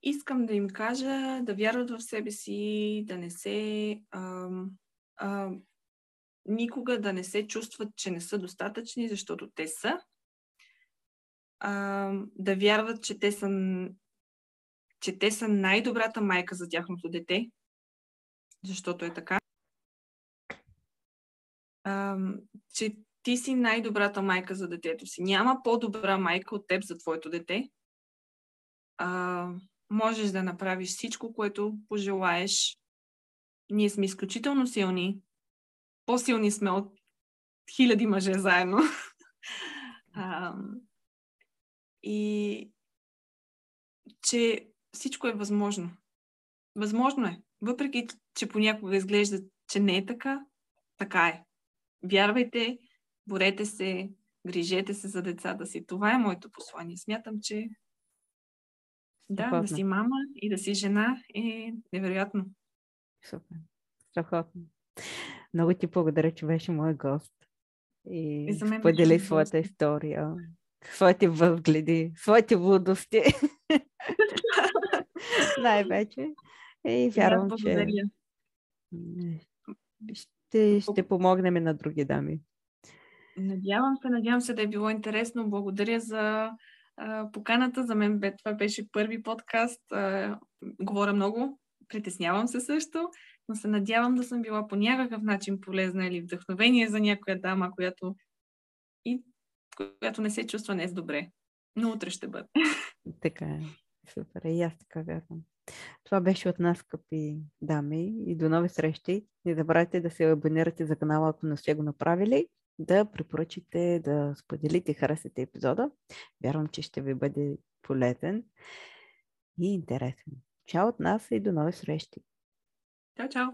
Искам да им кажа да вярват в себе си, да не се. Ам, ам, никога да не се чувстват, че не са достатъчни, защото те са. Ам, да вярват, че те са, че те са най-добрата майка за тяхното дете, защото е така. Че ти си най-добрата майка за детето си. Няма по-добра майка от теб за твоето дете. А, можеш да направиш всичко, което пожелаеш. Ние сме изключително силни. По-силни сме от хиляди мъже заедно. а, и че всичко е възможно. Възможно е. Въпреки, че понякога изглежда, че не е така, така е. Вярвайте, борете се, грижете се за децата си. Това е моето послание. Смятам, че да, да Страхотно. си мама и да си жена е невероятно. Супер. Страхотно. Много ти благодаря, че беше мой гост. И, И за мен сподели своята история, своите възгледи, своите лудости. Най-вече. И вярвам, че ще, ще помогнем на други дами. Надявам се, надявам се да е било интересно. Благодаря за а, поканата. За мен бе, това беше първи подкаст. А, говоря много, притеснявам се също, но се надявам да съм била по някакъв начин полезна или вдъхновение за някоя дама, която, и, която не се чувства днес добре. Но утре ще бъде. Така е. Супер. И аз така вярвам. Това беше от нас, скъпи дами, и до нови срещи. Не забравяйте да се абонирате за канала, ако не сте го направили, да препоръчите, да споделите, харесате епизода. Вярвам, че ще ви бъде полезен и интересен. Чао от нас и до нови срещи! Чао, чао!